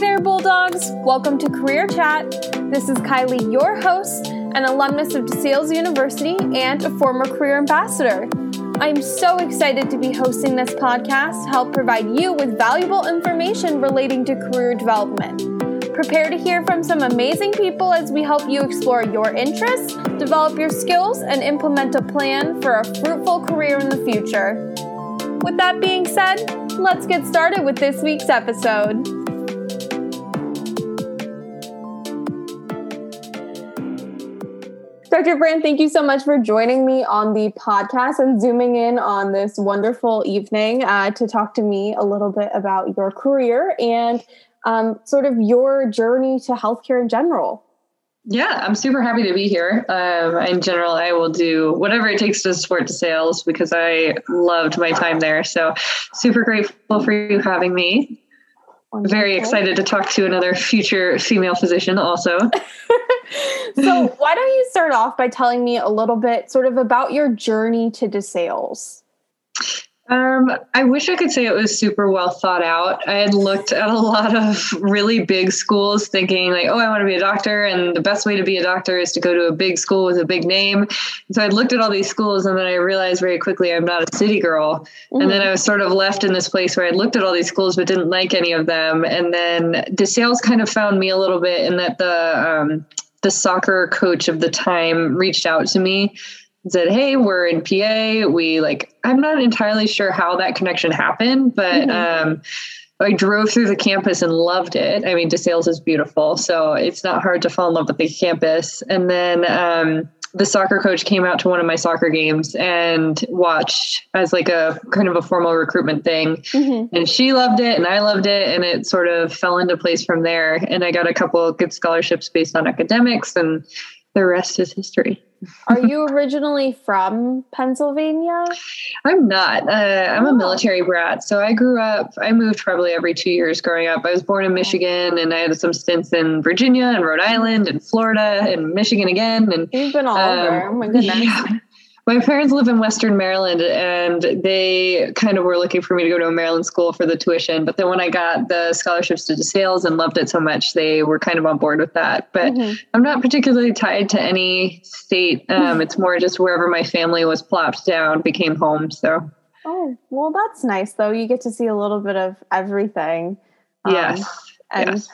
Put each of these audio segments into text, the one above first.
There, Bulldogs. Welcome to Career Chat. This is Kylie, your host, an alumnus of DeSales University and a former career ambassador. I'm so excited to be hosting this podcast to help provide you with valuable information relating to career development. Prepare to hear from some amazing people as we help you explore your interests, develop your skills, and implement a plan for a fruitful career in the future. With that being said, let's get started with this week's episode. Dr. Brand, thank you so much for joining me on the podcast and zooming in on this wonderful evening uh, to talk to me a little bit about your career and um, sort of your journey to healthcare in general. Yeah, I'm super happy to be here. Um, in general, I will do whatever it takes to support sales because I loved my time there. So, super grateful for you having me. Very excited to talk to another future female physician also. so, why don't you start off by telling me a little bit sort of about your journey to DeSales? Um, I wish I could say it was super well thought out. I had looked at a lot of really big schools thinking like, oh, I want to be a doctor. And the best way to be a doctor is to go to a big school with a big name. And so I looked at all these schools and then I realized very quickly I'm not a city girl. Mm-hmm. And then I was sort of left in this place where I looked at all these schools but didn't like any of them. And then DeSales kind of found me a little bit in that the um, the soccer coach of the time reached out to me said, Hey, we're in PA. We like, I'm not entirely sure how that connection happened, but mm-hmm. um, I drove through the campus and loved it. I mean, DeSales is beautiful, so it's not hard to fall in love with the campus. And then um, the soccer coach came out to one of my soccer games and watched as like a kind of a formal recruitment thing. Mm-hmm. And she loved it, and I loved it, and it sort of fell into place from there. And I got a couple of good scholarships based on academics, and the rest is history. Are you originally from Pennsylvania? I'm not. Uh, I'm oh. a military brat. So I grew up, I moved probably every two years growing up. I was born in Michigan and I had some stints in Virginia and Rhode Island and Florida and Michigan again. And you've been all um, over. Oh my goodness. Yeah my parents live in Western Maryland and they kind of were looking for me to go to a Maryland school for the tuition. But then when I got the scholarships to DeSales and loved it so much, they were kind of on board with that. But mm-hmm. I'm not particularly tied to any state. Um, it's more just wherever my family was plopped down became home. So. Oh, well, that's nice though. You get to see a little bit of everything. Um, yes. And yes.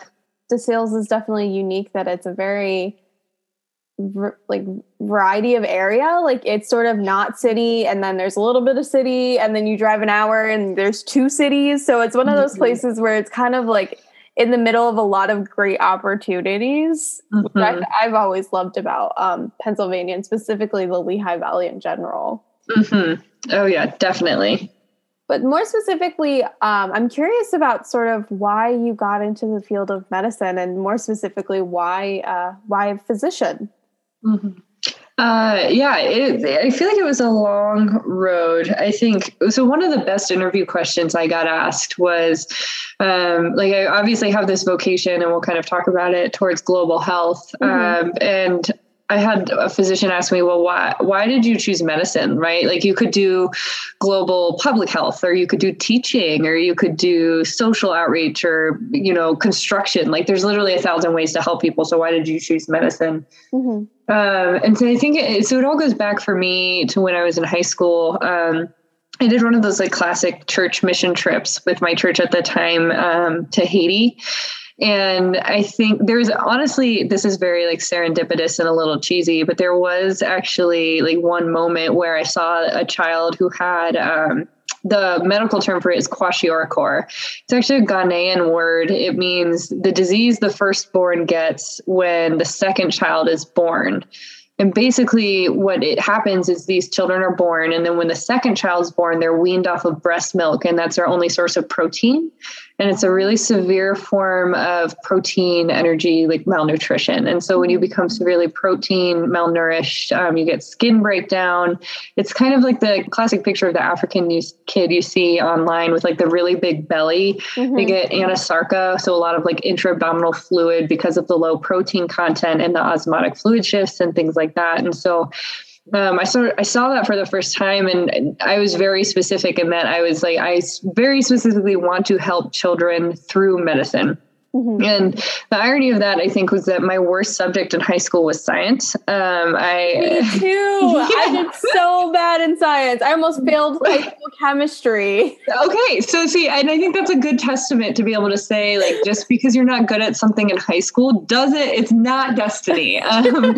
DeSales is definitely unique that it's a very like variety of area like it's sort of not city and then there's a little bit of city and then you drive an hour and there's two cities so it's one of those mm-hmm. places where it's kind of like in the middle of a lot of great opportunities mm-hmm. which I, have always loved about um, pennsylvania and specifically the lehigh valley in general mm-hmm. oh yeah definitely but more specifically, um, I'm curious about sort of why you got into the field of medicine, and more specifically, why uh, why a physician. Mm-hmm. Uh, yeah, it, I feel like it was a long road. I think so. One of the best interview questions I got asked was, um, like, I obviously have this vocation, and we'll kind of talk about it towards global health. Mm-hmm. Um, and I had a physician ask me, well, why why did you choose medicine? Right? Like you could do global public health, or you could do teaching, or you could do social outreach, or you know, construction. Like there's literally a thousand ways to help people. So why did you choose medicine? Mm-hmm. Um, and so I think it, so. It all goes back for me to when I was in high school. Um, I did one of those like classic church mission trips with my church at the time um, to Haiti. And I think there's honestly, this is very like serendipitous and a little cheesy, but there was actually like one moment where I saw a child who had um, the medical term for it is kwashiorkor. It's actually a Ghanaian word. It means the disease the firstborn gets when the second child is born. And basically, what it happens is these children are born, and then when the second child's born, they're weaned off of breast milk, and that's their only source of protein and it's a really severe form of protein energy like malnutrition. And so when you become severely protein malnourished um, you get skin breakdown. It's kind of like the classic picture of the african kid you see online with like the really big belly. Mm-hmm. they get anasarca so a lot of like intra-abdominal fluid because of the low protein content and the osmotic fluid shifts and things like that. And so um, I saw I saw that for the first time, and I was very specific in that I was like, I very specifically want to help children through medicine. Mm-hmm. And the irony of that, I think, was that my worst subject in high school was science. Um, I me too. yeah. I did so bad in science. I almost failed high school chemistry. Okay, so see, and I think that's a good testament to be able to say, like, just because you're not good at something in high school doesn't it's not destiny. Um,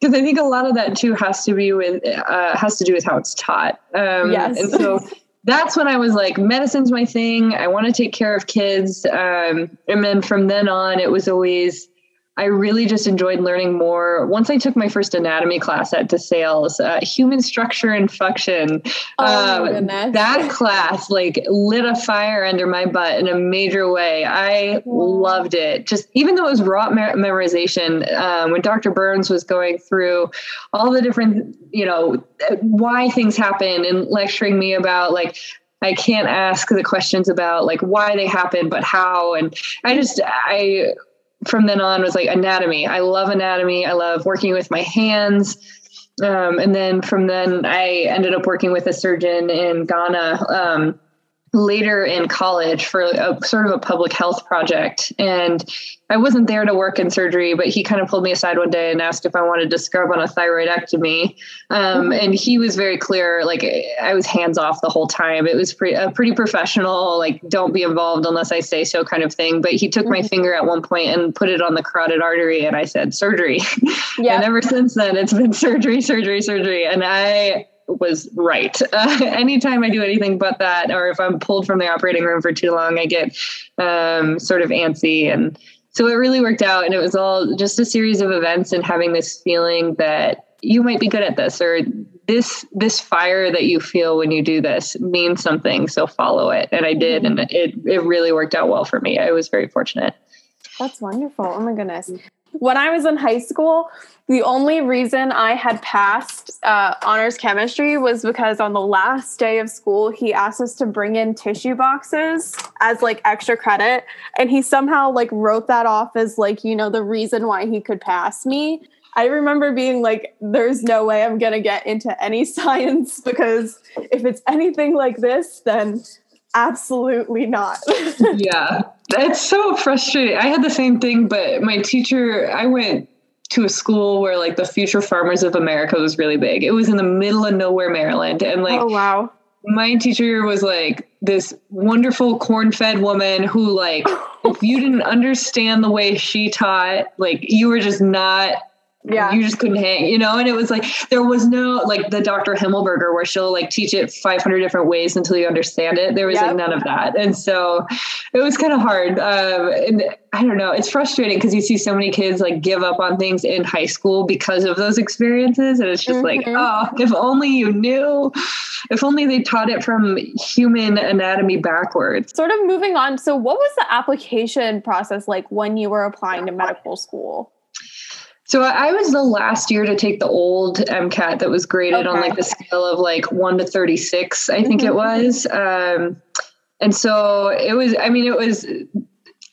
because I think a lot of that too has to be with uh, has to do with how it's taught. Um, yes. And so that's when I was like, medicine's my thing. I want to take care of kids. Um, and then from then on, it was always I really just enjoyed learning more. Once I took my first anatomy class at DeSales, uh, human structure and function. Oh, um, that class like lit a fire under my butt in a major way. I loved it. Just even though it was raw memorization, um, when Dr. Burns was going through all the different, you know, why things happen and lecturing me about like I can't ask the questions about like why they happen, but how. And I just, I from then on was like anatomy. I love anatomy. I love working with my hands. Um, and then from then, I ended up working with a surgeon in Ghana. Um, later in college for a sort of a public health project. And I wasn't there to work in surgery, but he kind of pulled me aside one day and asked if I wanted to scrub on a thyroidectomy. Um, mm-hmm. And he was very clear, like I was hands off the whole time. It was pretty, a pretty professional, like don't be involved unless I say so kind of thing. But he took mm-hmm. my finger at one point and put it on the carotid artery, and I said surgery. Yeah. and ever since then, it's been surgery, surgery, surgery. And I was right. Uh, anytime I do anything but that, or if I'm pulled from the operating room for too long, I get um, sort of antsy. And so it really worked out. And it was all just a series of events and having this feeling that you might be good at this or this this fire that you feel when you do this means something so follow it. And i did and mm-hmm. it it really worked out well for me. I was very fortunate. That's wonderful. Oh my goodness when I was in high school, the only reason I had passed uh, honors chemistry was because on the last day of school, he asked us to bring in tissue boxes as like extra credit. And he somehow like wrote that off as like, you know, the reason why he could pass me. I remember being like, there's no way I'm going to get into any science because if it's anything like this, then absolutely not. yeah. That's so frustrating. I had the same thing, but my teacher, I went to a school where like the Future Farmers of America was really big. It was in the middle of nowhere, Maryland. And like, oh, wow. My teacher was like this wonderful corn fed woman who, like, if you didn't understand the way she taught, like, you were just not yeah. You just couldn't hang you know and it was like there was no like the dr himmelberger where she'll like teach it 500 different ways until you understand it. There was yep. like none of that. And so it was kind of hard um, and i don't know it's frustrating because you see so many kids like give up on things in high school because of those experiences and it's just mm-hmm. like oh if only you knew if only they taught it from human anatomy backwards. Sort of moving on so what was the application process like when you were applying to medical school so I was the last year to take the old MCAT that was graded okay. on like the scale of like one to 36, I think mm-hmm. it was. Um, and so it was, I mean, it was,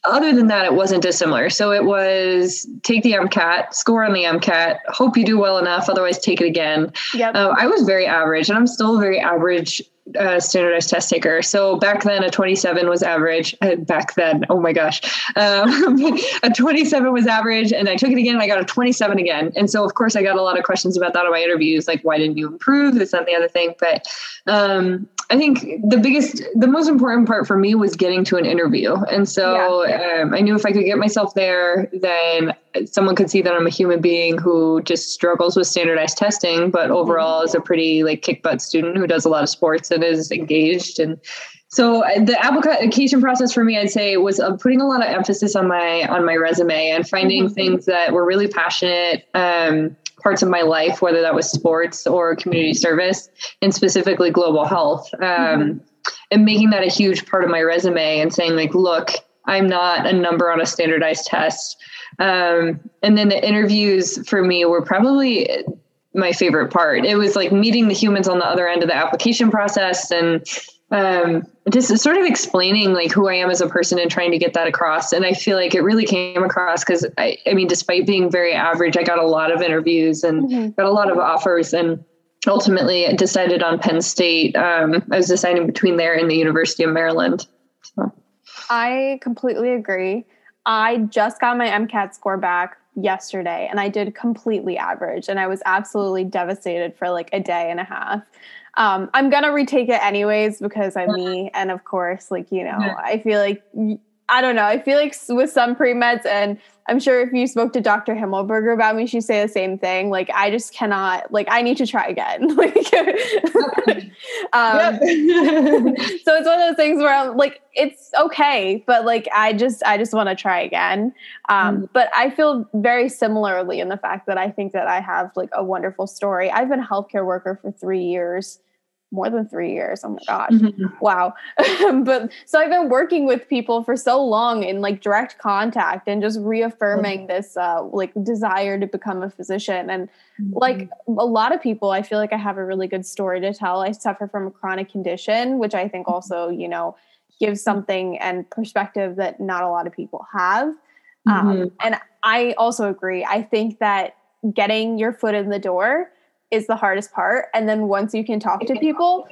other than that, it wasn't dissimilar. So it was take the MCAT, score on the MCAT, hope you do well enough, otherwise take it again. Yep. Uh, I was very average and I'm still a very average uh, standardized test taker. So back then, a 27 was average. Uh, back then, oh my gosh, um, a 27 was average, and I took it again, and I got a 27 again. And so, of course, I got a lot of questions about that on my interviews, like why didn't you improve? This and the other thing. But um, I think the biggest, the most important part for me was getting to an interview. And so yeah. um, I knew if I could get myself there, then someone could see that I'm a human being who just struggles with standardized testing, but overall is a pretty like kick butt student who does a lot of sports and is engaged. And so uh, the application process for me, I'd say, was uh, putting a lot of emphasis on my on my resume and finding mm-hmm. things that were really passionate. Um, parts of my life, whether that was sports or community service, and specifically global health. Um, mm-hmm. And making that a huge part of my resume and saying, like, look, I'm not a number on a standardized test. Um, and then the interviews for me were probably my favorite part. It was like meeting the humans on the other end of the application process and um, just sort of explaining like who I am as a person and trying to get that across. And I feel like it really came across because I, I mean, despite being very average, I got a lot of interviews and mm-hmm. got a lot of offers and ultimately decided on Penn State. Um, I was deciding between there and the University of Maryland. So. I completely agree. I just got my MCAT score back yesterday and I did completely average and I was absolutely devastated for like a day and a half. Um, I'm gonna retake it anyways because I'm me, and of course, like you know, I feel like I don't know. I feel like with some pre meds, and I'm sure if you spoke to Dr. Himmelberger about me, she'd say the same thing. Like, I just cannot. Like, I need to try again. like, um, so it's one of those things where I'm like, it's okay, but like, I just, I just want to try again. Um, mm. But I feel very similarly in the fact that I think that I have like a wonderful story. I've been a healthcare worker for three years more than three years. Oh my gosh. Mm-hmm. Wow. but so I've been working with people for so long in like direct contact and just reaffirming mm-hmm. this uh, like desire to become a physician. And mm-hmm. like a lot of people, I feel like I have a really good story to tell. I suffer from a chronic condition, which I think mm-hmm. also, you know, gives something and perspective that not a lot of people have. Um, mm-hmm. and I also agree. I think that getting your foot in the door is the hardest part. And then once you can talk to people,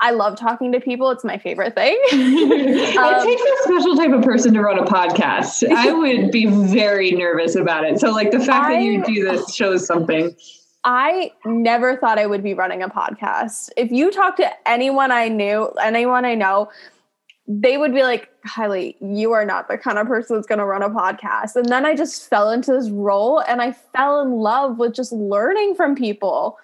I love talking to people. It's my favorite thing. um, it takes a special type of person to run a podcast. I would be very nervous about it. So, like, the fact I, that you do this shows something. I never thought I would be running a podcast. If you talk to anyone I knew, anyone I know, they would be like, Kylie, you are not the kind of person that's going to run a podcast. And then I just fell into this role and I fell in love with just learning from people.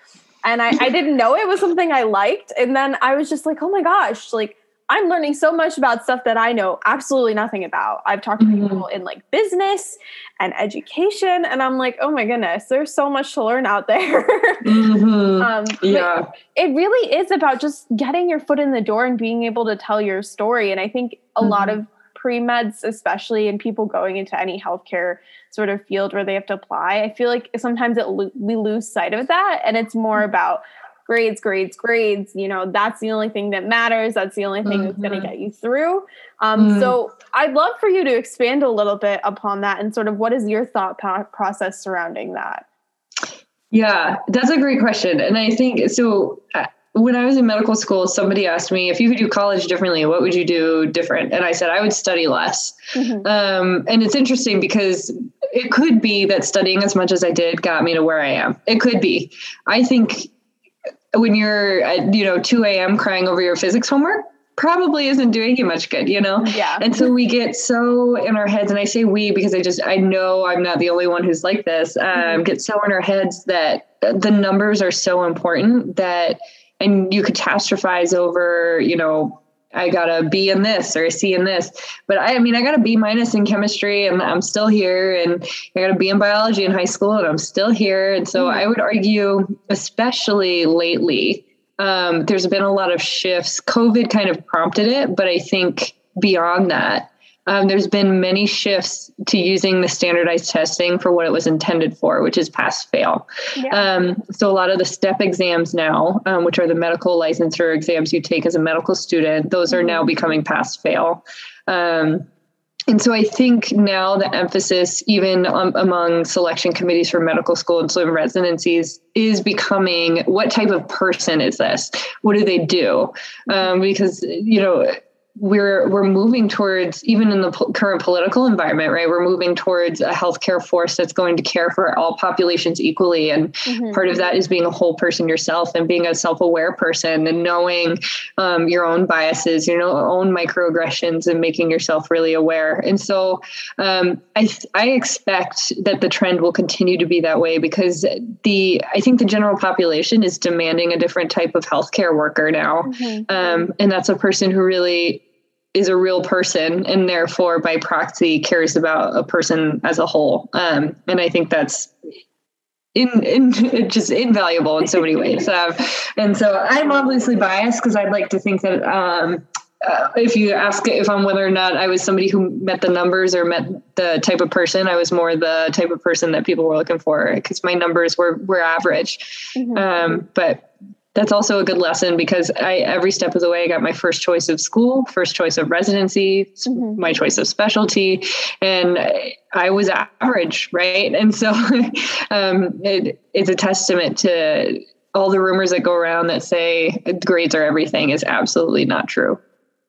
And I, I didn't know it was something I liked. And then I was just like, oh my gosh, like I'm learning so much about stuff that I know absolutely nothing about. I've talked to mm-hmm. people in like business and education, and I'm like, oh my goodness, there's so much to learn out there. mm-hmm. um, yeah. It really is about just getting your foot in the door and being able to tell your story. And I think a mm-hmm. lot of pre meds, especially, and people going into any healthcare sort of field where they have to apply, I feel like sometimes it lo- we lose sight of that, and it's more mm-hmm. about grades, grades, grades. You know, that's the only thing that matters. That's the only thing mm-hmm. that's going to get you through. Um, mm. So I'd love for you to expand a little bit upon that and sort of what is your thought process surrounding that? Yeah, that's a great question. And I think so. Uh, when I was in medical school, somebody asked me if you could do college differently, what would you do different? And I said I would study less. Mm-hmm. Um, and it's interesting because it could be that studying as much as I did got me to where I am. It could be. I think when you're at, you know 2 a.m crying over your physics homework probably isn't doing you much good you know yeah and so we get so in our heads and i say we because i just i know i'm not the only one who's like this um, mm-hmm. get so in our heads that the numbers are so important that and you catastrophize over you know I got a B in this or a C in this. But I, I mean, I got a B minus in chemistry and I'm still here. And I got a B in biology in high school and I'm still here. And so mm-hmm. I would argue, especially lately, um, there's been a lot of shifts. COVID kind of prompted it, but I think beyond that, um, there's been many shifts to using the standardized testing for what it was intended for, which is pass fail. Yeah. Um, so a lot of the STEP exams now, um, which are the medical licensure exams you take as a medical student, those are now mm-hmm. becoming pass fail. Um, and so I think now the emphasis, even um, among selection committees for medical school and some residencies, is becoming what type of person is this? What do they do? Mm-hmm. Um, because you know we're we're moving towards even in the po- current political environment right we're moving towards a healthcare force that's going to care for all populations equally and mm-hmm. part of that is being a whole person yourself and being a self-aware person and knowing um, your own biases your own microaggressions and making yourself really aware and so um, I, I expect that the trend will continue to be that way because the i think the general population is demanding a different type of healthcare worker now mm-hmm. um, and that's a person who really is a real person and therefore by proxy cares about a person as a whole. Um, and i think that's in, in just invaluable in so many ways. Um, and so i'm obviously biased because i'd like to think that um, uh, if you ask if i'm whether or not i was somebody who met the numbers or met the type of person i was more the type of person that people were looking for because my numbers were were average. Mm-hmm. um, but that's also a good lesson because I every step of the way I got my first choice of school, first choice of residency, mm-hmm. my choice of specialty, and I was average, right? And so um, it, it's a testament to all the rumors that go around that say grades are everything is absolutely not true.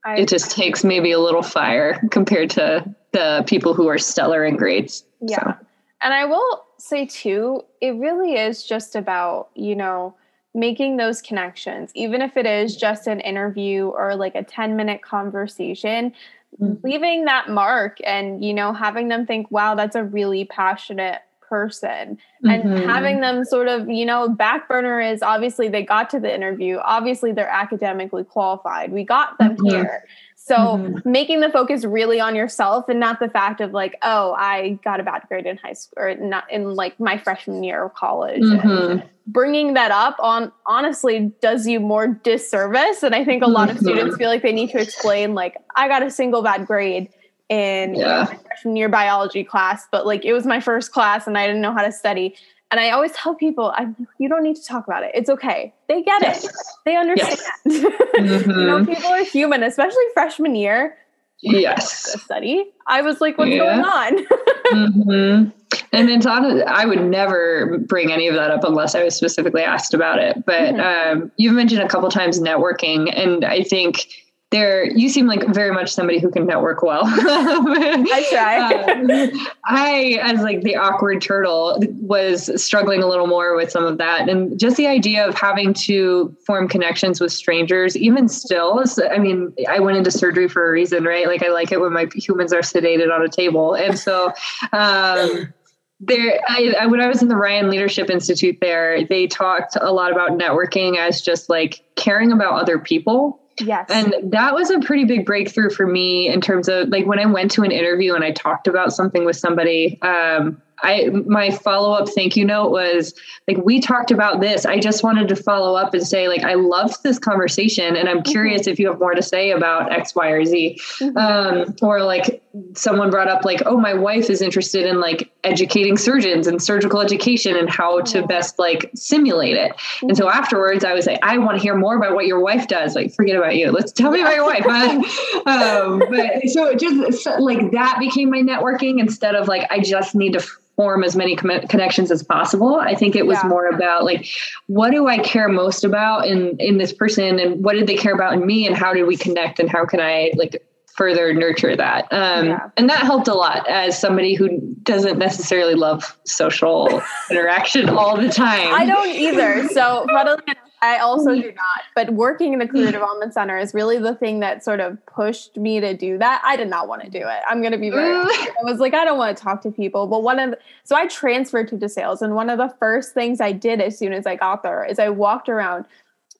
I, it just takes maybe a little fire compared to the people who are stellar in grades. Yeah. So. And I will say too, it really is just about, you know, making those connections, even if it is just an interview or like a 10 minute conversation, mm-hmm. leaving that mark and, you know, having them think, wow, that's a really passionate person and mm-hmm. having them sort of you know back burner is obviously they got to the interview obviously they're academically qualified we got them mm-hmm. here so mm-hmm. making the focus really on yourself and not the fact of like, oh, I got a bad grade in high school or not in like my freshman year of college. Mm-hmm. Bringing that up on honestly does you more disservice. And I think a lot of students mm-hmm. feel like they need to explain like, I got a single bad grade in yeah. freshman year biology class, but like it was my first class and I didn't know how to study. And I always tell people, I you don't need to talk about it. It's okay. They get yes. it. They understand. Yes. Mm-hmm. you know, mm-hmm. people are human, especially freshman year. Yes. Study. I was like, what's yeah. going on? mm-hmm. And it's on. I would never bring any of that up unless I was specifically asked about it. But mm-hmm. um, you've mentioned a couple times networking, and I think there you seem like very much somebody who can network well. I try. Um, i as like the awkward turtle was struggling a little more with some of that. And just the idea of having to form connections with strangers even still i mean i went into surgery for a reason right? Like i like it when my humans are sedated on a table. And so um there I, I, when i was in the ryan leadership institute there they talked a lot about networking as just like caring about other people Yes. And that was a pretty big breakthrough for me in terms of like when I went to an interview and I talked about something with somebody, um, I my follow up thank you note was like we talked about this. I just wanted to follow up and say like I loved this conversation and I'm mm-hmm. curious if you have more to say about X, Y, or Z. Mm-hmm. Um, or like someone brought up like oh my wife is interested in like educating surgeons and surgical education and how to best like simulate it. And so mm-hmm. afterwards I was like I want to hear more about what your wife does. Like forget about you. Let's tell me about your wife. um, but so it just like that became my networking instead of like I just need to form as many com- connections as possible. I think it was yeah. more about like, what do I care most about in in this person, and what did they care about in me, and how did we connect, and how can I like further nurture that. Um, yeah. And that helped a lot as somebody who doesn't necessarily love social interaction all the time. I don't either. So, readily I also do not. But working in the career development center is really the thing that sort of pushed me to do that. I did not want to do it. I'm going to be very. I was like, I don't want to talk to people. But one of the, so I transferred to sales, and one of the first things I did as soon as I got there is I walked around.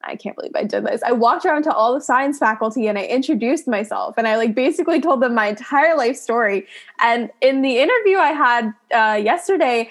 I can't believe I did this. I walked around to all the science faculty and I introduced myself and I like basically told them my entire life story. And in the interview I had uh, yesterday,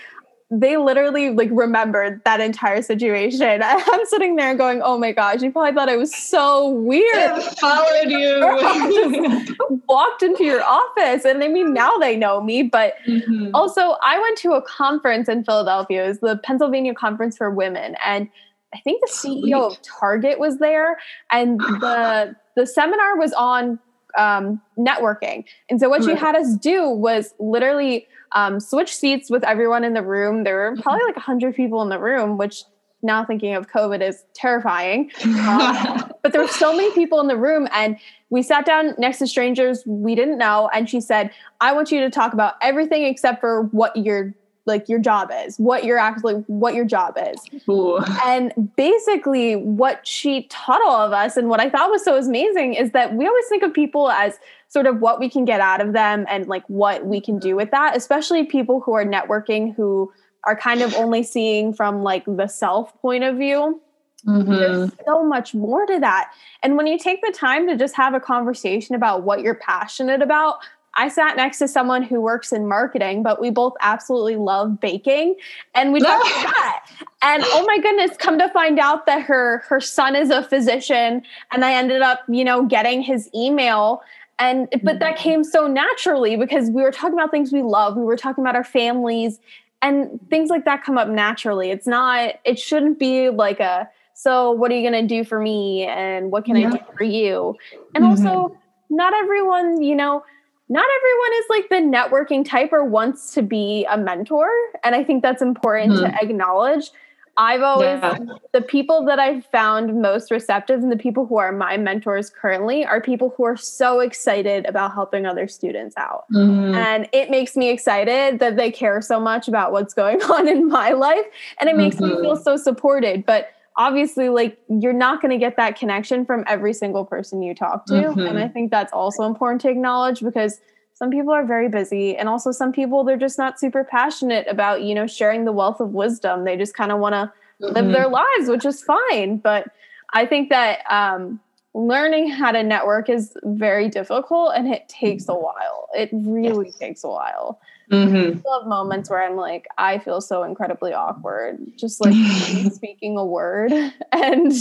they literally like remembered that entire situation. I'm sitting there going, "Oh my gosh, you probably thought I was so weird." Followed you, walked into your office, and I mean now they know me. But mm-hmm. also, I went to a conference in Philadelphia. It was the Pennsylvania Conference for Women, and I think the CEO Sweet. of Target was there, and the the seminar was on um, networking. And so what she had us do was literally um, switch seats with everyone in the room. There were probably like 100 people in the room, which now thinking of COVID is terrifying. Um, but there were so many people in the room, and we sat down next to strangers we didn't know. And she said, I want you to talk about everything except for what you're like your job is, what you're actually what your job is. Ooh. And basically what she taught all of us and what I thought was so amazing is that we always think of people as sort of what we can get out of them and like what we can do with that, especially people who are networking who are kind of only seeing from like the self point of view. Mm-hmm. There's so much more to that. And when you take the time to just have a conversation about what you're passionate about, I sat next to someone who works in marketing, but we both absolutely love baking. And we talked about that. And oh my goodness, come to find out that her her son is a physician. And I ended up, you know, getting his email. And but that mm-hmm. came so naturally because we were talking about things we love. We were talking about our families and things like that come up naturally. It's not, it shouldn't be like a so what are you gonna do for me and what can yeah. I do for you? And mm-hmm. also not everyone, you know, not everyone is like the networking type or wants to be a mentor. And I think that's important mm-hmm. to acknowledge. I've always yeah. the people that I've found most receptive and the people who are my mentors currently are people who are so excited about helping other students out. Mm-hmm. And it makes me excited that they care so much about what's going on in my life and it makes mm-hmm. me feel so supported. But obviously like you're not going to get that connection from every single person you talk to mm-hmm. and i think that's also important to acknowledge because some people are very busy and also some people they're just not super passionate about you know sharing the wealth of wisdom they just kind of want to mm-hmm. live their lives which is fine but i think that um, learning how to network is very difficult and it takes a while it really yes. takes a while Mm-hmm. I love moments where I'm like, I feel so incredibly awkward, just like speaking a word, and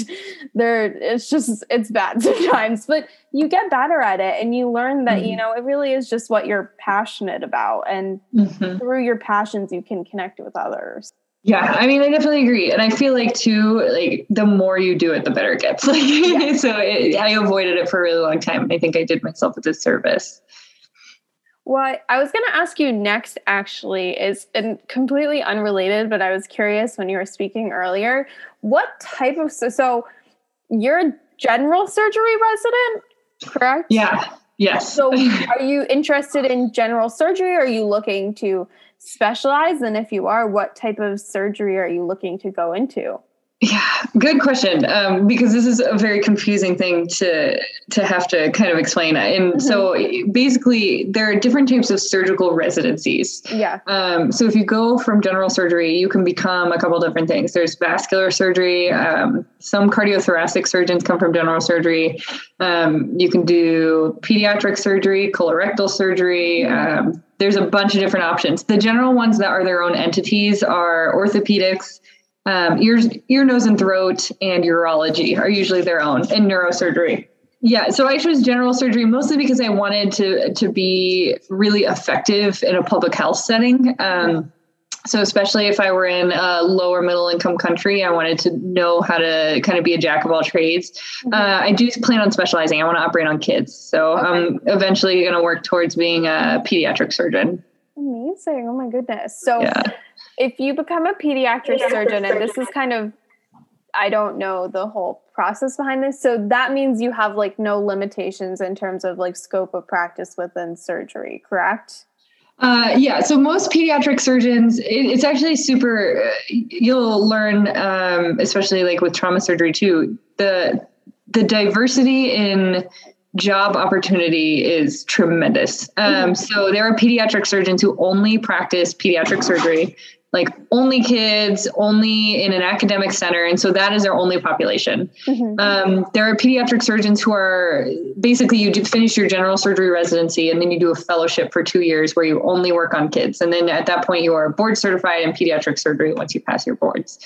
there, it's just it's bad sometimes. But you get better at it, and you learn that mm-hmm. you know it really is just what you're passionate about, and mm-hmm. through your passions, you can connect with others. Yeah, I mean, I definitely agree, and I feel like too, like the more you do it, the better it gets. Like, yeah. so it, I avoided it for a really long time. I think I did myself a disservice. What I was going to ask you next actually is and completely unrelated, but I was curious when you were speaking earlier. What type of so, so you're a general surgery resident, correct? Yeah. Yes. So are you interested in general surgery? Or are you looking to specialize? And if you are, what type of surgery are you looking to go into? Yeah, good question. Um, because this is a very confusing thing to to have to kind of explain. And mm-hmm. so basically, there are different types of surgical residencies. Yeah. Um, so if you go from general surgery, you can become a couple different things. There's vascular surgery. Um, some cardiothoracic surgeons come from general surgery. Um, you can do pediatric surgery, colorectal surgery. Um, there's a bunch of different options. The general ones that are their own entities are orthopedics um, ears, ear, nose, and throat and urology are usually their own, and neurosurgery. Yeah, so I chose general surgery mostly because I wanted to to be really effective in a public health setting. Um, so especially if I were in a lower middle income country, I wanted to know how to kind of be a jack of all trades. Mm-hmm. Uh, I do plan on specializing. I want to operate on kids, so okay. I'm eventually going to work towards being a pediatric surgeon. Amazing! Oh my goodness! So. Yeah if you become a pediatric surgeon, and this is kind of, I don't know the whole process behind this. So that means you have like no limitations in terms of like scope of practice within surgery, correct? Uh, yeah, so most pediatric surgeons, it, it's actually super. Uh, you'll learn, um, especially like with trauma surgery too, the the diversity in job opportunity is tremendous. Um, mm-hmm. So there are pediatric surgeons who only practice pediatric surgery like only kids, only in an academic center. And so that is their only population. Mm-hmm. Um, there are pediatric surgeons who are basically you finish your general surgery residency and then you do a fellowship for two years where you only work on kids. And then at that point, you are board certified in pediatric surgery once you pass your boards.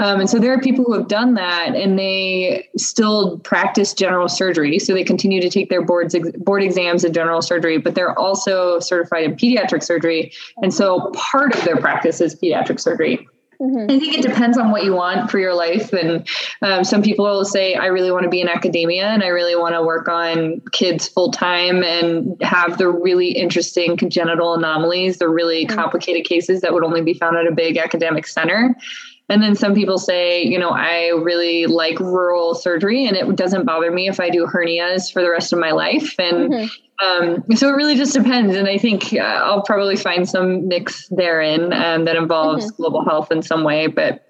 Um, and so there are people who have done that and they still practice general surgery. So they continue to take their boards board exams in general surgery, but they're also certified in pediatric surgery. And so part of their practice is pediatric surgery. Mm-hmm. I think it depends on what you want for your life. And um, some people will say, I really want to be in academia and I really want to work on kids full time and have the really interesting congenital anomalies, the really mm-hmm. complicated cases that would only be found at a big academic center. And then some people say, you know, I really like rural surgery and it doesn't bother me if I do hernias for the rest of my life. And mm-hmm. um, so it really just depends. And I think uh, I'll probably find some mix therein um, that involves mm-hmm. global health in some way. But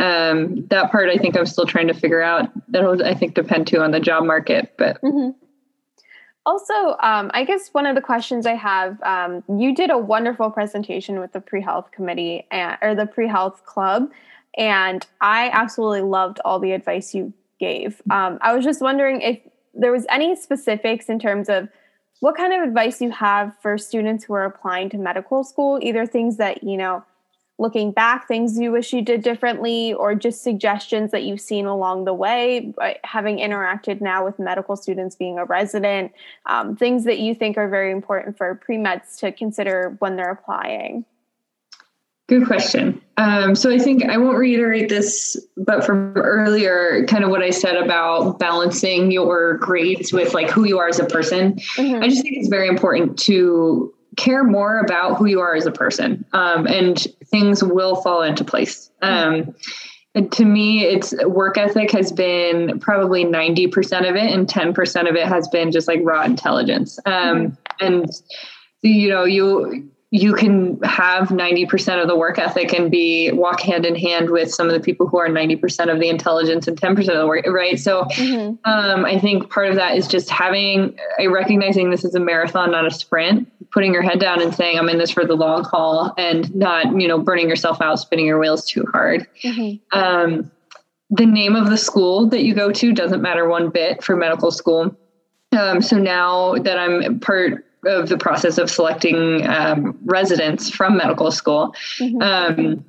um, that part I think I'm still trying to figure out. That'll, I think, depend too on the job market. But. Mm-hmm. Also, um, I guess one of the questions I have, um, you did a wonderful presentation with the pre-health committee and, or the pre-health club, and I absolutely loved all the advice you gave. Um, I was just wondering if there was any specifics in terms of what kind of advice you have for students who are applying to medical school, either things that, you know, looking back, things you wish you did differently, or just suggestions that you've seen along the way, having interacted now with medical students being a resident, um, things that you think are very important for pre meds to consider when they're applying. Good question. Um, so I think I won't reiterate this, but from earlier, kind of what I said about balancing your grades with like who you are as a person. Mm-hmm. I just think it's very important to care more about who you are as a person, um, and things will fall into place. Um, to me, it's work ethic has been probably 90% of it, and 10% of it has been just like raw intelligence. Um, mm-hmm. And, you know, you, you can have 90% of the work ethic and be walk hand in hand with some of the people who are 90% of the intelligence and 10% of the work right so mm-hmm. um, i think part of that is just having a recognizing this is a marathon not a sprint putting your head down and saying i'm in this for the long haul and not you know burning yourself out spinning your wheels too hard mm-hmm. um, the name of the school that you go to doesn't matter one bit for medical school um, so now that i'm part of the process of selecting um, residents from medical school. Mm-hmm. Um,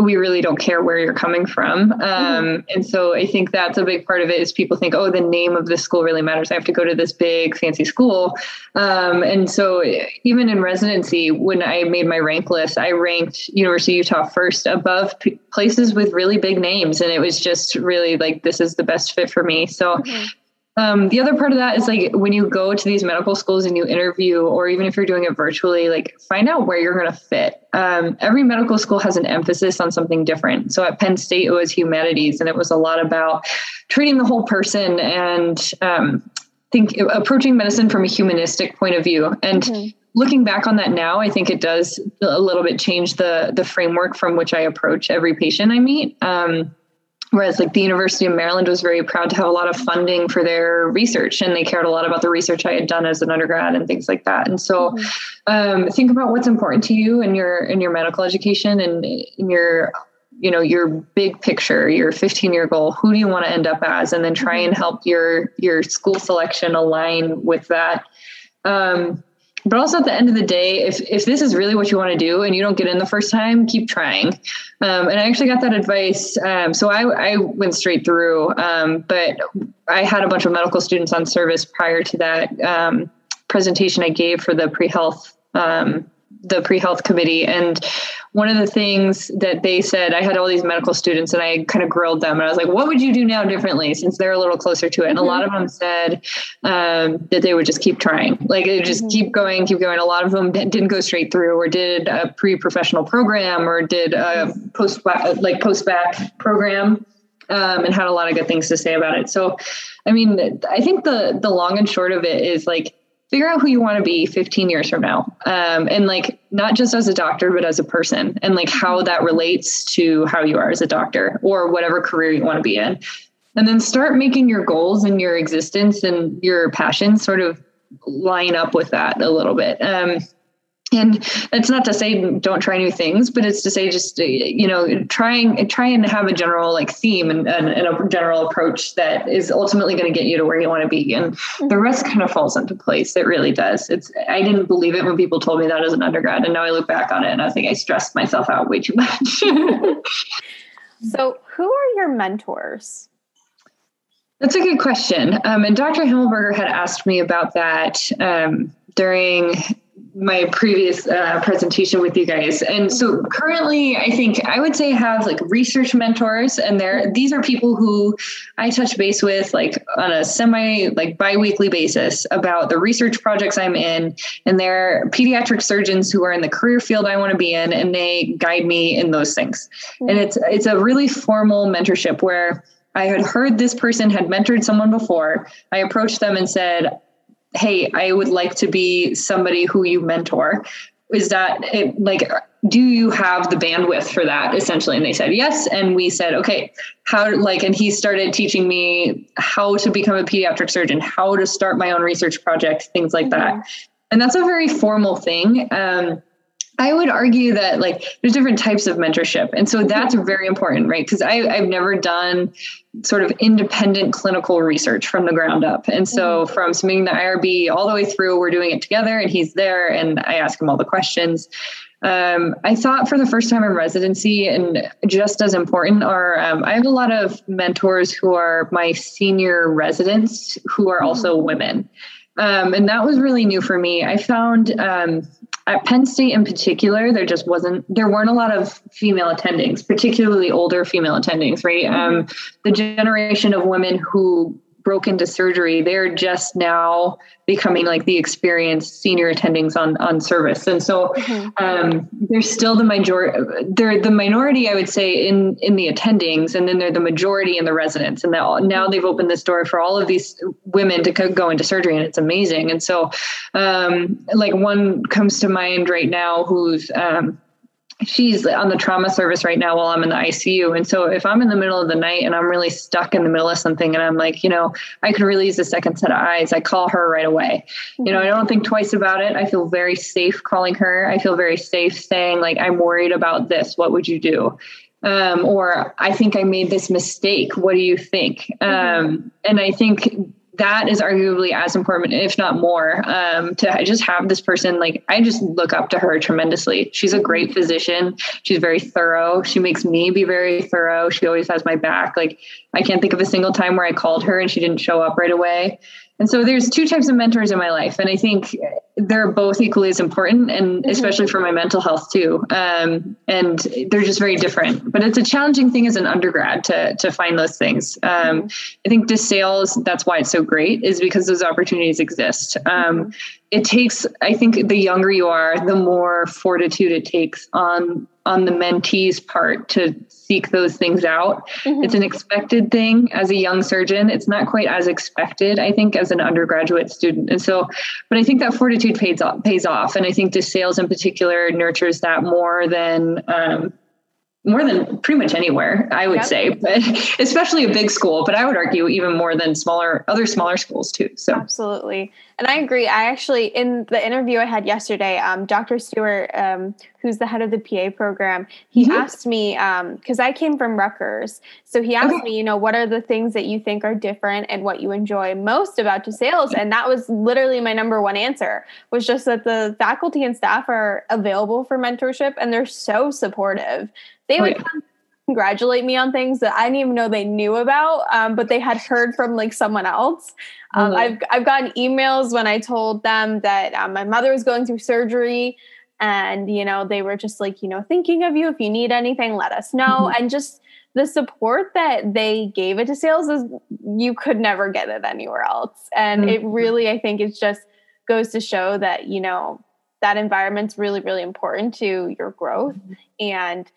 we really don't care where you're coming from. Um, mm-hmm. And so I think that's a big part of it is people think, oh, the name of the school really matters. I have to go to this big fancy school. Um, and so even in residency, when I made my rank list, I ranked University of Utah first above p- places with really big names. And it was just really like, this is the best fit for me. So mm-hmm. Um, the other part of that is like when you go to these medical schools and you interview, or even if you're doing it virtually, like find out where you're going to fit. Um, every medical school has an emphasis on something different. So at Penn State, it was humanities, and it was a lot about treating the whole person and um, think approaching medicine from a humanistic point of view. And mm-hmm. looking back on that now, I think it does a little bit change the the framework from which I approach every patient I meet. Um, Whereas, like the University of Maryland was very proud to have a lot of funding for their research, and they cared a lot about the research I had done as an undergrad and things like that. And so, mm-hmm. um, think about what's important to you in your in your medical education and in your you know your big picture your 15 year goal who do you want to end up as and then try and mm-hmm. help your your school selection align with that um, but also at the end of the day if if this is really what you want to do and you don't get in the first time keep trying. Um, and i actually got that advice um, so I, I went straight through um, but i had a bunch of medical students on service prior to that um, presentation i gave for the pre-health um, the pre-health committee. And one of the things that they said i had all these medical students and i kind of grilled them. And i was like what would you do now differently since they're a little closer to it? And mm-hmm. a lot of them said um, that they would just keep trying. Like they just mm-hmm. keep going keep going. A lot of them didn't go straight through or did a pre-professional program or did a post like post-bac program um, and had a lot of good things to say about it. So i mean i think the the long and short of it is like figure out who you want to be 15 years from now. Um, and like not just as a doctor but as a person and like how that relates to how you are as a doctor or whatever career you want to be in. And then start making your goals and your existence and your passions sort of line up with that a little bit. Um, and that's not to say don't try new things but it's to say just uh, you know trying try and have a general like theme and, and, and a general approach that is ultimately going to get you to where you want to be. And the rest kind of falls into place. It really does. It's i didn't believe it when people told me that as an undergrad and now i look back on it and i think i stressed myself out way too much. So who are your mentors? That's a good question. Um, and dr himmelberger had asked me about that um, during my previous uh, presentation with you guys. And so currently I think I would say have like research mentors and there these are people who I touch base with like on a semi like biweekly basis about the research projects I'm in and they're pediatric surgeons who are in the career field I want to be in and they guide me in those things. Mm-hmm. And it's it's a really formal mentorship where I had heard this person had mentored someone before. I approached them and said, hey i would like to be somebody who you mentor. Is that it, like do you have the bandwidth for that essentially? And they said yes. And we said okay how like and he started teaching me how to become a pediatric surgeon how to start my own research project things like mm-hmm. that and that's a very formal thing. Um, I would argue that like there's different types of mentorship. And so that's very important, right? Because I've never done sort of independent clinical research from the ground up. And so mm-hmm. from submitting the IRB all the way through, we're doing it together and he's there and I ask him all the questions. Um, I thought for the first time in residency, and just as important, are um, I have a lot of mentors who are my senior residents who are also mm-hmm. women. Um, and that was really new for me. I found um, at Penn State in particular, there just wasn't, there weren't a lot of female attendings, particularly older female attendings, right? Mm-hmm. Um, the generation of women who broke into surgery, they're just now becoming like the experienced senior attendings on on service. And so mm-hmm. um, they're still the majority. They're the minority, I would say, in in the attendings, and then they're the majority in the residents. And now now they've opened this door for all of these women to go into surgery, and it's amazing. And so, um, like one comes to mind right now, who's um, she's on the trauma service right now while I'm in the ICU. And so if I'm in the middle of the night and I'm really stuck in the middle of something and I'm like, you know, I could really use a second set of eyes, I call her right away. You know, I don't think twice about it. I feel very safe calling her. I feel very safe saying, like, I'm worried about this. What would you do? Um, or I think I made this mistake. What do you think? Mm-hmm. Um, and I think that is arguably as important, if not more, um, to just have this person. Like, I just look up to her tremendously. She's a great physician. She's very thorough. She makes me be very thorough. She always has my back. Like, I can't think of a single time where I called her and she didn't show up right away. And so there's two types of mentors in my life. And I think they're both equally as important and mm-hmm. especially for my mental health too. Um, and they're just very different, but it's a challenging thing as an undergrad to, to find those things. Um, mm-hmm. I think DeSales, that's why it's so great is because those opportunities exist. Um, mm-hmm. it takes, I think the younger you are, the more fortitude it takes on on the mentee's part to seek those things out. Mm-hmm. It's an expected thing as a young surgeon. It's not quite as expected, I think, as an undergraduate student. And so, but I think that fortitude pays off, pays off. And I think DeSales in particular nurtures that more than um, more than pretty much anywhere, I would yep. say, but especially a big school, but I would argue even more than smaller, other smaller schools too. So absolutely. And I agree. I actually, in the interview I had yesterday, um, Dr. Stewart, um, who's the head of the PA program, he mm-hmm. asked me, because um, I came from Rutgers. So he asked okay. me, you know, what are the things that you think are different and what you enjoy most about DeSales? And that was literally my number one answer was just that the faculty and staff are available for mentorship and they're so supportive. They oh, would yeah. congratulate me on things that I didn't even know they knew about, um, but they had heard from like someone else. Um, mm-hmm. I've I've gotten emails when I told them that um, my mother was going through surgery, and you know they were just like you know thinking of you. If you need anything, let us know. Mm-hmm. And just the support that they gave it DeSales is you could never get it anywhere else. And mm-hmm. it really, I think, it just goes to show that you know that environment's really really important to your growth mm-hmm. and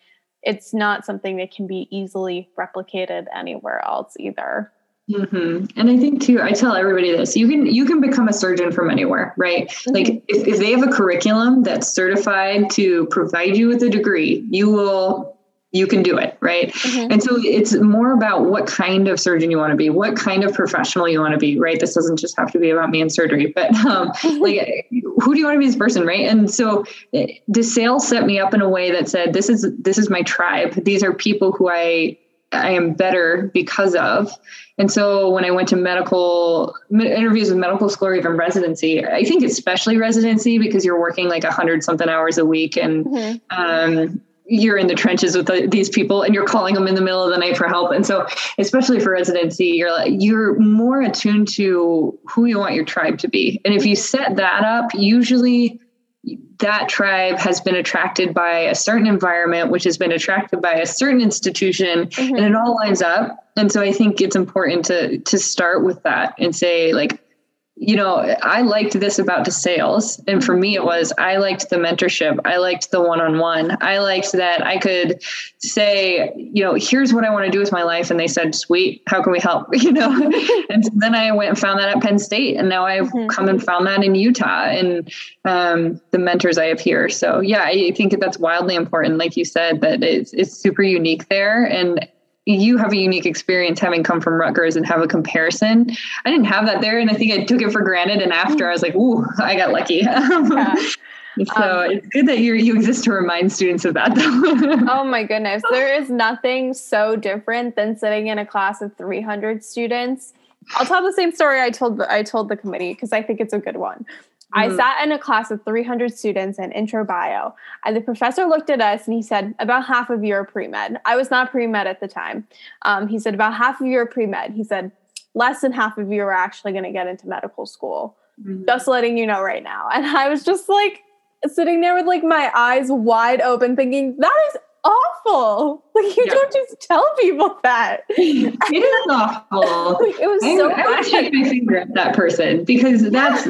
it's not something that can be easily replicated anywhere else either. Mm-hmm. And I think too, I tell everybody this: you can you can become a surgeon from anywhere, right? Mm-hmm. Like if, if they have a curriculum that's certified to provide you with a degree, you will you can do it right? Mm-hmm. and so it's more about what kind of surgeon you want to be what kind of professional you want to be right? This doesn't just have to be about me and surgery but um, like who do you want to be as person right? And so DeSales set me up in a way that said this is this is my tribe. These are people who i i am better because of. And so when I went to medical interviews with medical school or even residency, I think especially residency because you're working like a hundred something hours a week and mm-hmm. um, you're in the trenches with the, these people and you're calling them in the middle of the night for help. And so especially for residency you're like you're more attuned to who you want your tribe to be. And if you set that up usually that tribe has been attracted by a certain environment which has been attracted by a certain institution mm-hmm. and it all lines up. And so i think it's important to to start with that and say like you know, I liked this about DeSales, And for me, it was I liked the mentorship. I liked the one on one. I liked that I could say, you know, here's what I want to do with my life. And they said, sweet, how can we help? You know, and then I went and found that at Penn State. And now I've mm-hmm. come and found that in Utah and um, the mentors I have here. So, yeah, I think that's wildly important. Like you said, that it's, it's super unique there. And you have a unique experience having come from Rutgers and have a comparison. I didn't have that there, and I think I took it for granted. And after, I was like, "Ooh, I got lucky." Yeah. so um, it's good that you you exist to remind students of that. Though. oh my goodness, there is nothing so different than sitting in a class of 300 students. I'll tell the same story I told I told the committee because I think it's a good one. I mm-hmm. sat in a class of 300 students in intro bio, and the professor looked at us and he said, About half of you are pre med. I was not pre med at the time. Um, he said, About half of you are pre med. He said, Less than half of you are actually going to get into medical school. Mm-hmm. Just letting you know right now. And I was just like sitting there with like my eyes wide open, thinking, That is awful. Like you yeah. don't just tell people that. it is awful. it was I, so I would shake my finger at that person because that's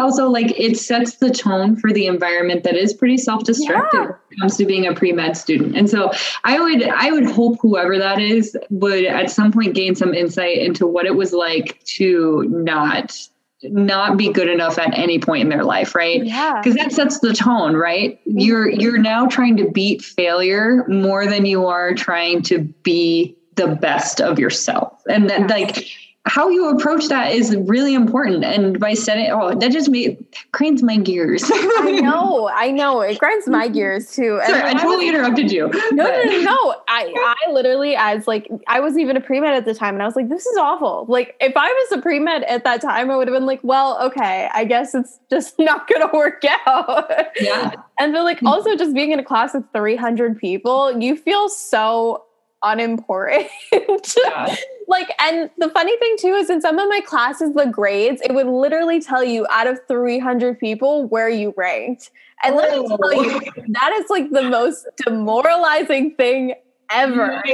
also like it sets the tone for the environment that is pretty self-destructive yeah. when it comes to being a pre-med student. And so I would I would hope whoever that is would at some point gain some insight into what it was like to not not be good enough at any point in their life right? Yeah. Because that sets the tone right? You're you're now trying to beat failure more than you are trying to be the best of yourself. And then like how you approach that is really important. And by setting, oh, that just made grinds my gears. I know, I know, it grinds my mm-hmm. gears too. Sorry, I totally was, interrupted you. No, no, no, no. I, I literally, as like, I wasn't even a pre med at the time, and I was like, this is awful. Like, if I was a pre med at that time, I would have been like, well, okay, I guess it's just not going to work out. Yeah. And then, like, mm-hmm. also just being in a class with 300 people, you feel so unimportant. Yeah. Like, and the funny thing too is in some of my classes, the grades, it would literally tell you out of 300 people where you ranked. And oh. let me tell you, oh. that is like the most demoralizing thing ever.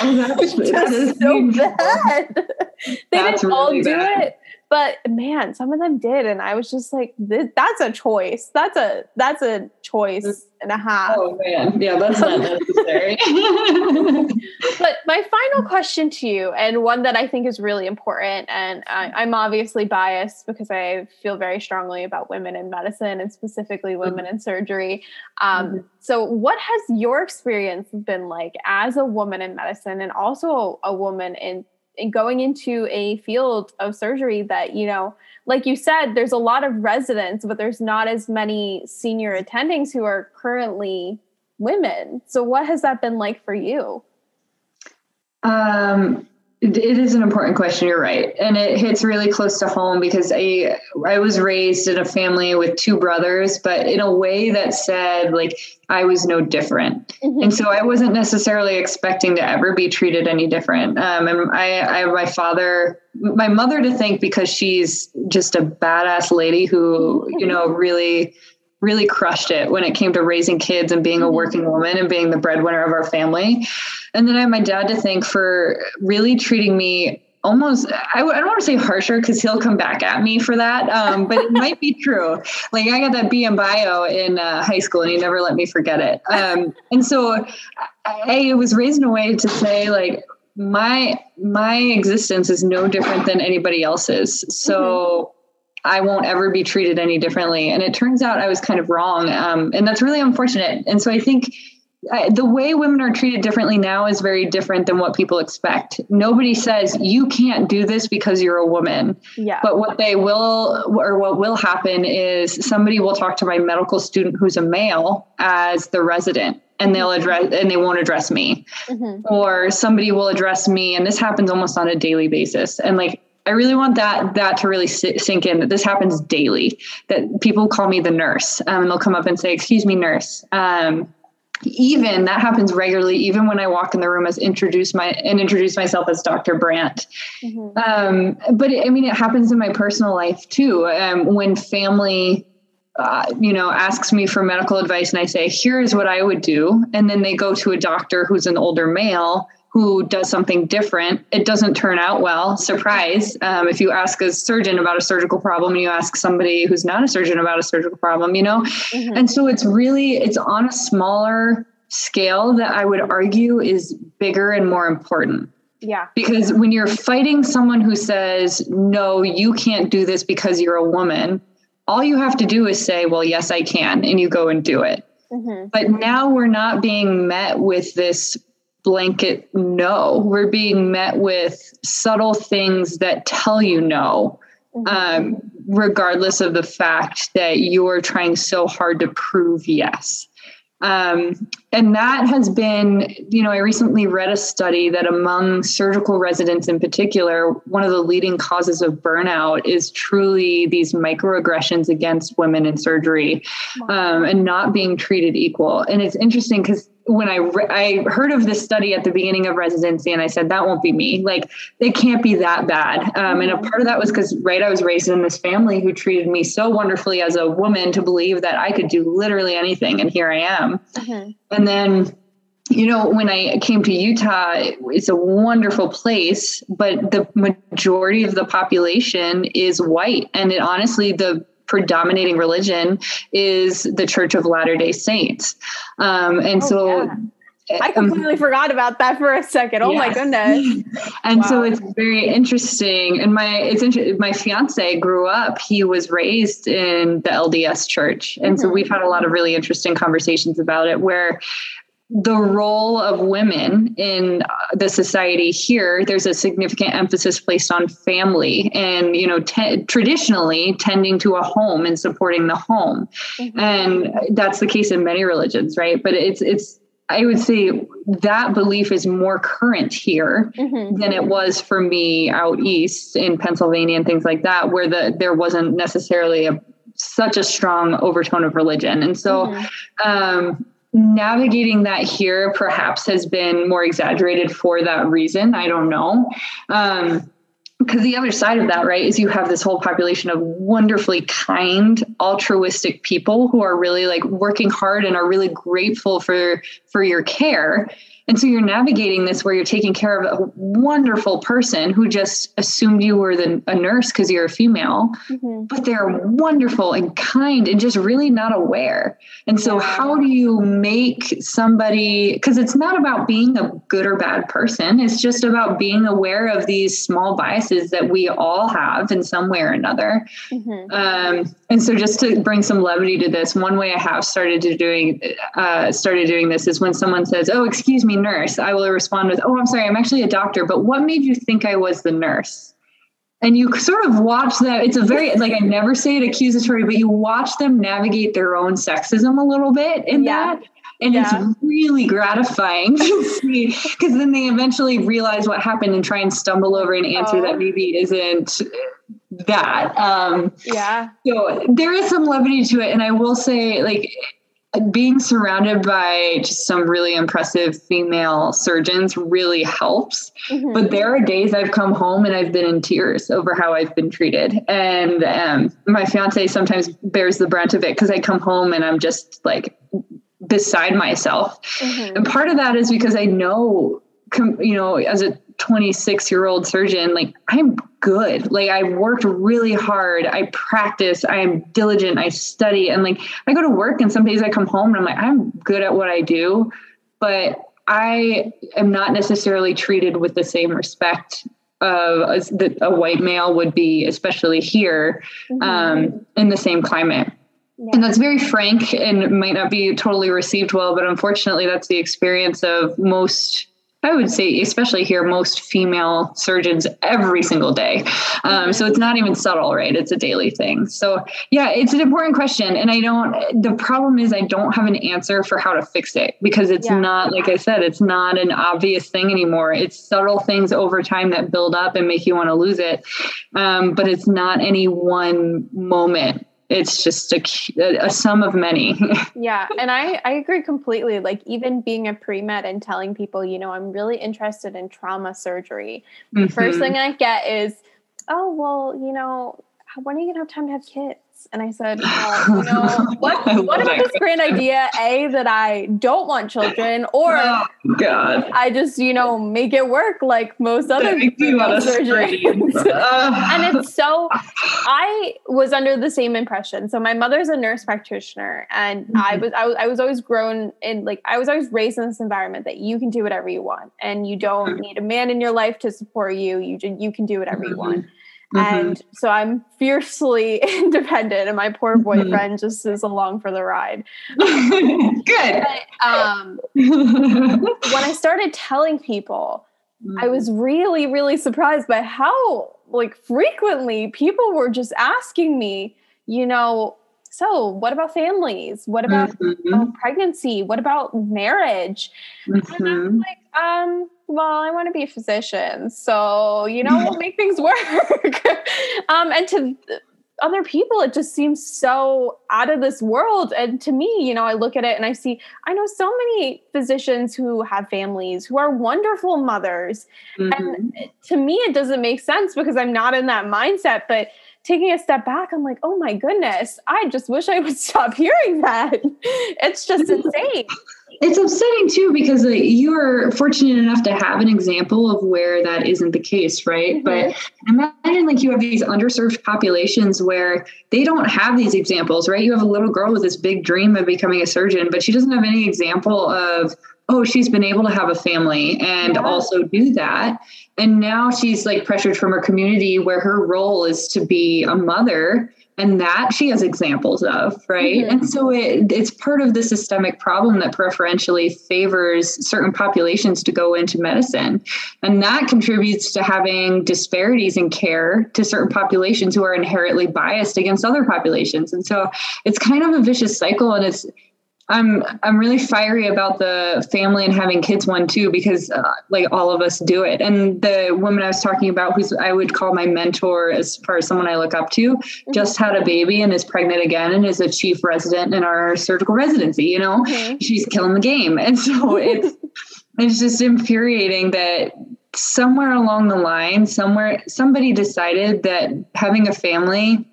Oh, that's, just so bad. they that's didn't all do bad. it but man some of them did and i was just like that's a choice that's a that's a choice and a half oh man yeah that's not necessary my final question to you and one that i think is really important and I, am obviously biased because i feel very strongly about women in medicine and specifically women mm-hmm. in surgery. Um, mm-hmm. so what has your experience been like as a woman in medicine and also a, a woman in going into a field of surgery that you know like you said there's a lot of residents but there's not as many senior attendings who are currently women. So what has that been like for you um it is an important question. You're right, and it hits really close to home because I I was raised in a family with two brothers, but in a way that said like I was no different, mm-hmm. and so I wasn't necessarily expecting to ever be treated any different. Um, and I, I have my father, my mother to thank because she's just a badass lady who you know really really crushed it when it came to raising kids and being a mm-hmm. working woman and being the breadwinner of our family. And then I have my dad to thank for really treating me almost I, I don't want to say harsher because he'll come back at me for that um, but it might be true like i got that b in bio in uh, high school and he never let me forget it um, and so I, I was raised in a way to say like my my existence is no different than anybody else's so mm-hmm I won't ever be treated any differently. And it turns out I was kind of wrong. Um, and that's really unfortunate. And so I think I, the way women are treated differently now is very different than what people expect. Nobody says you can't do this because you're a woman. Yeah. But what they will or what will happen is somebody will talk to my medical student who's a male as the resident and they'll address and they won't address me. Mm-hmm. Or somebody will address me and this happens almost on a daily basis. And like I really want that that to really sink in that this happens daily. That people call me the nurse, um, and they'll come up and say, "Excuse me, nurse." Um, even that happens regularly. Even when I walk in the room as introduce my and introduce myself as Dr. Brandt. Mm-hmm. Um, but it, I mean, it happens in my personal life too. Um, when family uh, you know, asks me for medical advice and I say, here's what I would do. And then they go to a doctor who's an older male who does something different, it doesn't turn out well. Surprise. Um, if you ask a surgeon about a surgical problem and you ask somebody who's not a surgeon about a surgical problem, you know? Mm-hmm. And so it's really, it's on a smaller scale that I would argue is bigger and more important. Yeah. Because when you're fighting someone who says, no, you can't do this because you're a woman, all you have to do is say, well, yes, I can. And you go and do it. Mm-hmm. But now we're not being met with this blanket no. We're being met with subtle things that tell you no, mm-hmm. um, regardless of the fact that you're trying so hard to prove yes. Um, and that has been, you know, I recently read a study that among surgical residents in particular, one of the leading causes of burnout is truly these microaggressions against women in surgery um, and not being treated equal. And it's interesting because when I re- I heard of this study at the beginning of residency, and I said that won't be me. Like it can't be that bad. Um, and a part of that was because right, I was raised in this family who treated me so wonderfully as a woman to believe that I could do literally anything, and here I am. Mm-hmm. And then you know, when I came to Utah, it's a wonderful place, but the majority of the population is white. And it honestly, the predominating religion is the Church of Latter day Saints. Um, and oh, so, yeah. I um, completely um, forgot about that for a second. Oh yes. my goodness. and wow. so it's very interesting. And my it's inter- my fiance grew up, he was raised in the LDS church. And mm-hmm. so we've had a lot of really interesting conversations about it where the role of women in the society here there's a significant emphasis placed on family and you know te- traditionally tending to a home and supporting the home mm-hmm. and that's the case in many religions right but it's it's i would say that belief is more current here mm-hmm. than it was for me out east in pennsylvania and things like that where the there wasn't necessarily a such a strong overtone of religion and so mm-hmm. um navigating that here perhaps has been more exaggerated for that reason. I don't know. Um, because the other side of that, right, is you have this whole population of wonderfully kind, altruistic people who are really like working hard and are really grateful for for your care. And so you're navigating this where you're taking care of a wonderful person who just assumed you were the, a nurse because you're a female, mm-hmm. but they're wonderful and kind and just really not aware. And so, how do you make somebody, because it's not about being a good or bad person, it's just about being aware of these small biases that we all have in some way or another. Mm-hmm. Um, and so, just to bring some levity to this, one way I have started to doing uh, started doing this is when someone says, "Oh, excuse me, nurse, I will respond with, Oh, I'm sorry, I'm actually a doctor, but what made you think I was the nurse? And you sort of watch them. It's a very, like, I never say it accusatory, but you watch them navigate their own sexism a little bit in yeah. that. And yeah. it's really gratifying to see because then they eventually realize what happened and try and stumble over an answer oh. that maybe isn't that. Um, yeah. So there is some levity to it. And I will say, like, being surrounded by just some really impressive female surgeons really helps. Mm-hmm. But there are days I've come home and I've been in tears over how I've been treated. And um, my fiance sometimes bears the brunt of it because I come home and I'm just like beside myself. Mm-hmm. And part of that is because I know, you know, as a 26 year old surgeon, like I'm good. Like I worked really hard. I practice. I am diligent. I study. And like I go to work and some days I come home and I'm like, I'm good at what I do. But I am not necessarily treated with the same respect of as that a white male would be, especially here mm-hmm. um, in the same climate. Yeah. And that's very frank and might not be totally received well, but unfortunately, that's the experience of most I would say, especially here, most female surgeons every single day. Um, so it's not even subtle, right? It's a daily thing. So, yeah, it's an important question. And I don't, the problem is, I don't have an answer for how to fix it because it's yeah. not, like I said, it's not an obvious thing anymore. It's subtle things over time that build up and make you want to lose it. Um, but it's not any one moment it's just a, a sum of many. yeah. And I, I agree completely. Like, even being a pre med and telling people, you know, I'm really interested in trauma surgery, mm-hmm. the first thing I get is, oh, well, you know, when are you going to have time to have kids? And I said, well, you know, what, what about this grand idea, A, that I don't want children, or oh, God. I just, you know, make it work like most other surgeries. and it's so, I was under the same impression. So my mother's a nurse practitioner, and mm-hmm. I, was, I was I was always grown in like I was always raised in this environment that you can do whatever you want, and you don't mm-hmm. need a man in your life to support you. You you can do whatever mm-hmm. you want. Mm-hmm. And so I'm fiercely independent, and my poor mm-hmm. boyfriend mm-hmm. just is along for the ride. Good. But, um, when I started telling people, mm-hmm. I was really, really surprised by how like frequently people were just asking me, you know, so what about families? What about mm-hmm. uh, pregnancy? What about marriage? Mm-hmm. And I'm like, um, well, I want to be a physician. So, you know, we'll make things work. um, and to other people, it just seems so out of this world. And to me, you know, I look at it and I see, I know so many physicians who have families who are wonderful mothers. Mm-hmm. And to me, it doesn't make sense because I'm not in that mindset. But taking a step back, I'm like, oh my goodness, I just wish I would stop hearing that. it's just insane. It's upsetting too because you are fortunate enough to have an example of where that isn't the case, right? Mm-hmm. But imagine like you have these underserved populations where they don't have these examples, right? You have a little girl with this big dream of becoming a surgeon, but she doesn't have any example of oh, she's been able to have a family and yeah. also do that. And now she's like pressured from her community where her role is to be a mother. And that she has examples of, right? Mm-hmm. And so it, it's part of the systemic problem that preferentially favors certain populations to go into medicine. And that contributes to having disparities in care to certain populations who are inherently biased against other populations. And so it's kind of a vicious cycle. And it's, I'm I'm really fiery about the family and having kids one too because uh, like all of us do it. And the woman I was talking about, who's I would call my mentor as far as someone I look up to, mm-hmm. just had a baby and is pregnant again and is a chief resident in our surgical residency. You know, mm-hmm. she's killing the game, and so it's it's just infuriating that somewhere along the line, somewhere somebody decided that having a family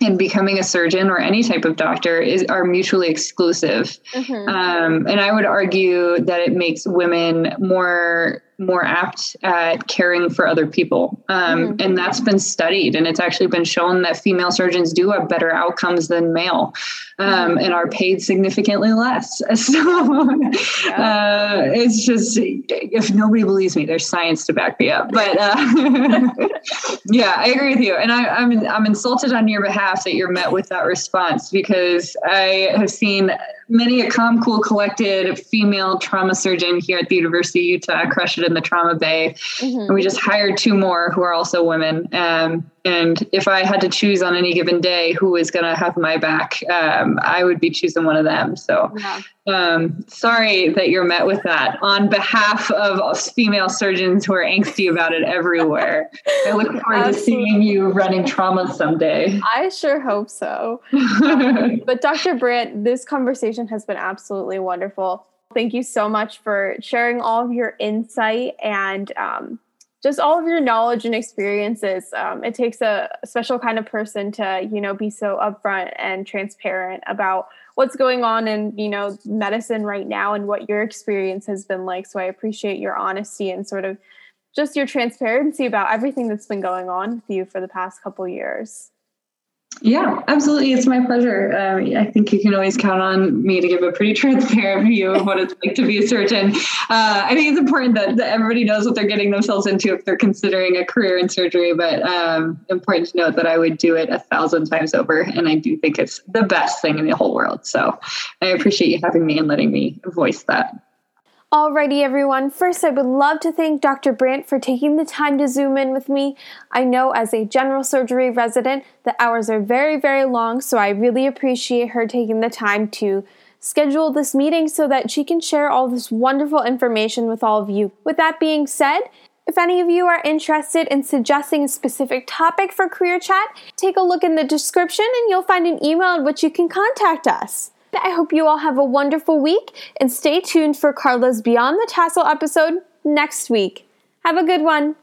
and becoming a surgeon or any type of doctor is are mutually exclusive mm-hmm. um, and i would argue that it makes women more more apt at caring for other people. Um, mm-hmm. And that's been studied. And it's actually been shown that female surgeons do have better outcomes than male um, mm-hmm. and are paid significantly less. So uh, it's just, if nobody believes me, there's science to back me up. But uh, yeah, I agree with you. And I, I'm, I'm insulted on your behalf that you're met with that response because I have seen many a calm, cool, collected female trauma surgeon here at the University of Utah crush it in the trauma bay. Mm-hmm. And we just hired two more who are also women. Um, and if I had to choose on any given day who was going to have my back, um, I would be choosing one of them. So yeah. um, sorry that you're met with that on behalf of female surgeons who are angsty about it everywhere. I look forward Absolutely. to seeing you running trauma someday. I sure hope so. but Dr. Brandt, this conversation has been absolutely wonderful. Thank you so much for sharing all of your insight and um, just all of your knowledge and experiences. Um, it takes a, special kind of person to, you know, be so upfront and transparent about what's going on in, you know, medicine right now and what your experience has been like. So I appreciate your honesty and sort of just your transparency about everything that's been going on with you for the past couple years. Yeah, absolutely. It's my pleasure. Um, I think you can always count on me to give a pretty transparent view of what it's like to be a surgeon. Uh, I think it's important that, that, everybody knows what they're getting themselves into if they're considering a career in surgery, but um, important to note that I would do it a thousand times over. And I do think it's the best thing in the whole world. So I appreciate you having me and letting me voice that. Alrighty, everyone. First, I would love to thank Dr. Brandt for taking the time to zoom in with me. I know as a general surgery resident, the hours are very, very long, so I really appreciate her taking the time to schedule this meeting so that she can share all this wonderful information with all of you. With that being said, if any of you are interested in suggesting a specific topic for Career Chat, take a look in the description and you'll find an email in which you can contact us. I hope you all have a wonderful week and stay tuned for Carla's Beyond the Tassel episode next week. Have a good one.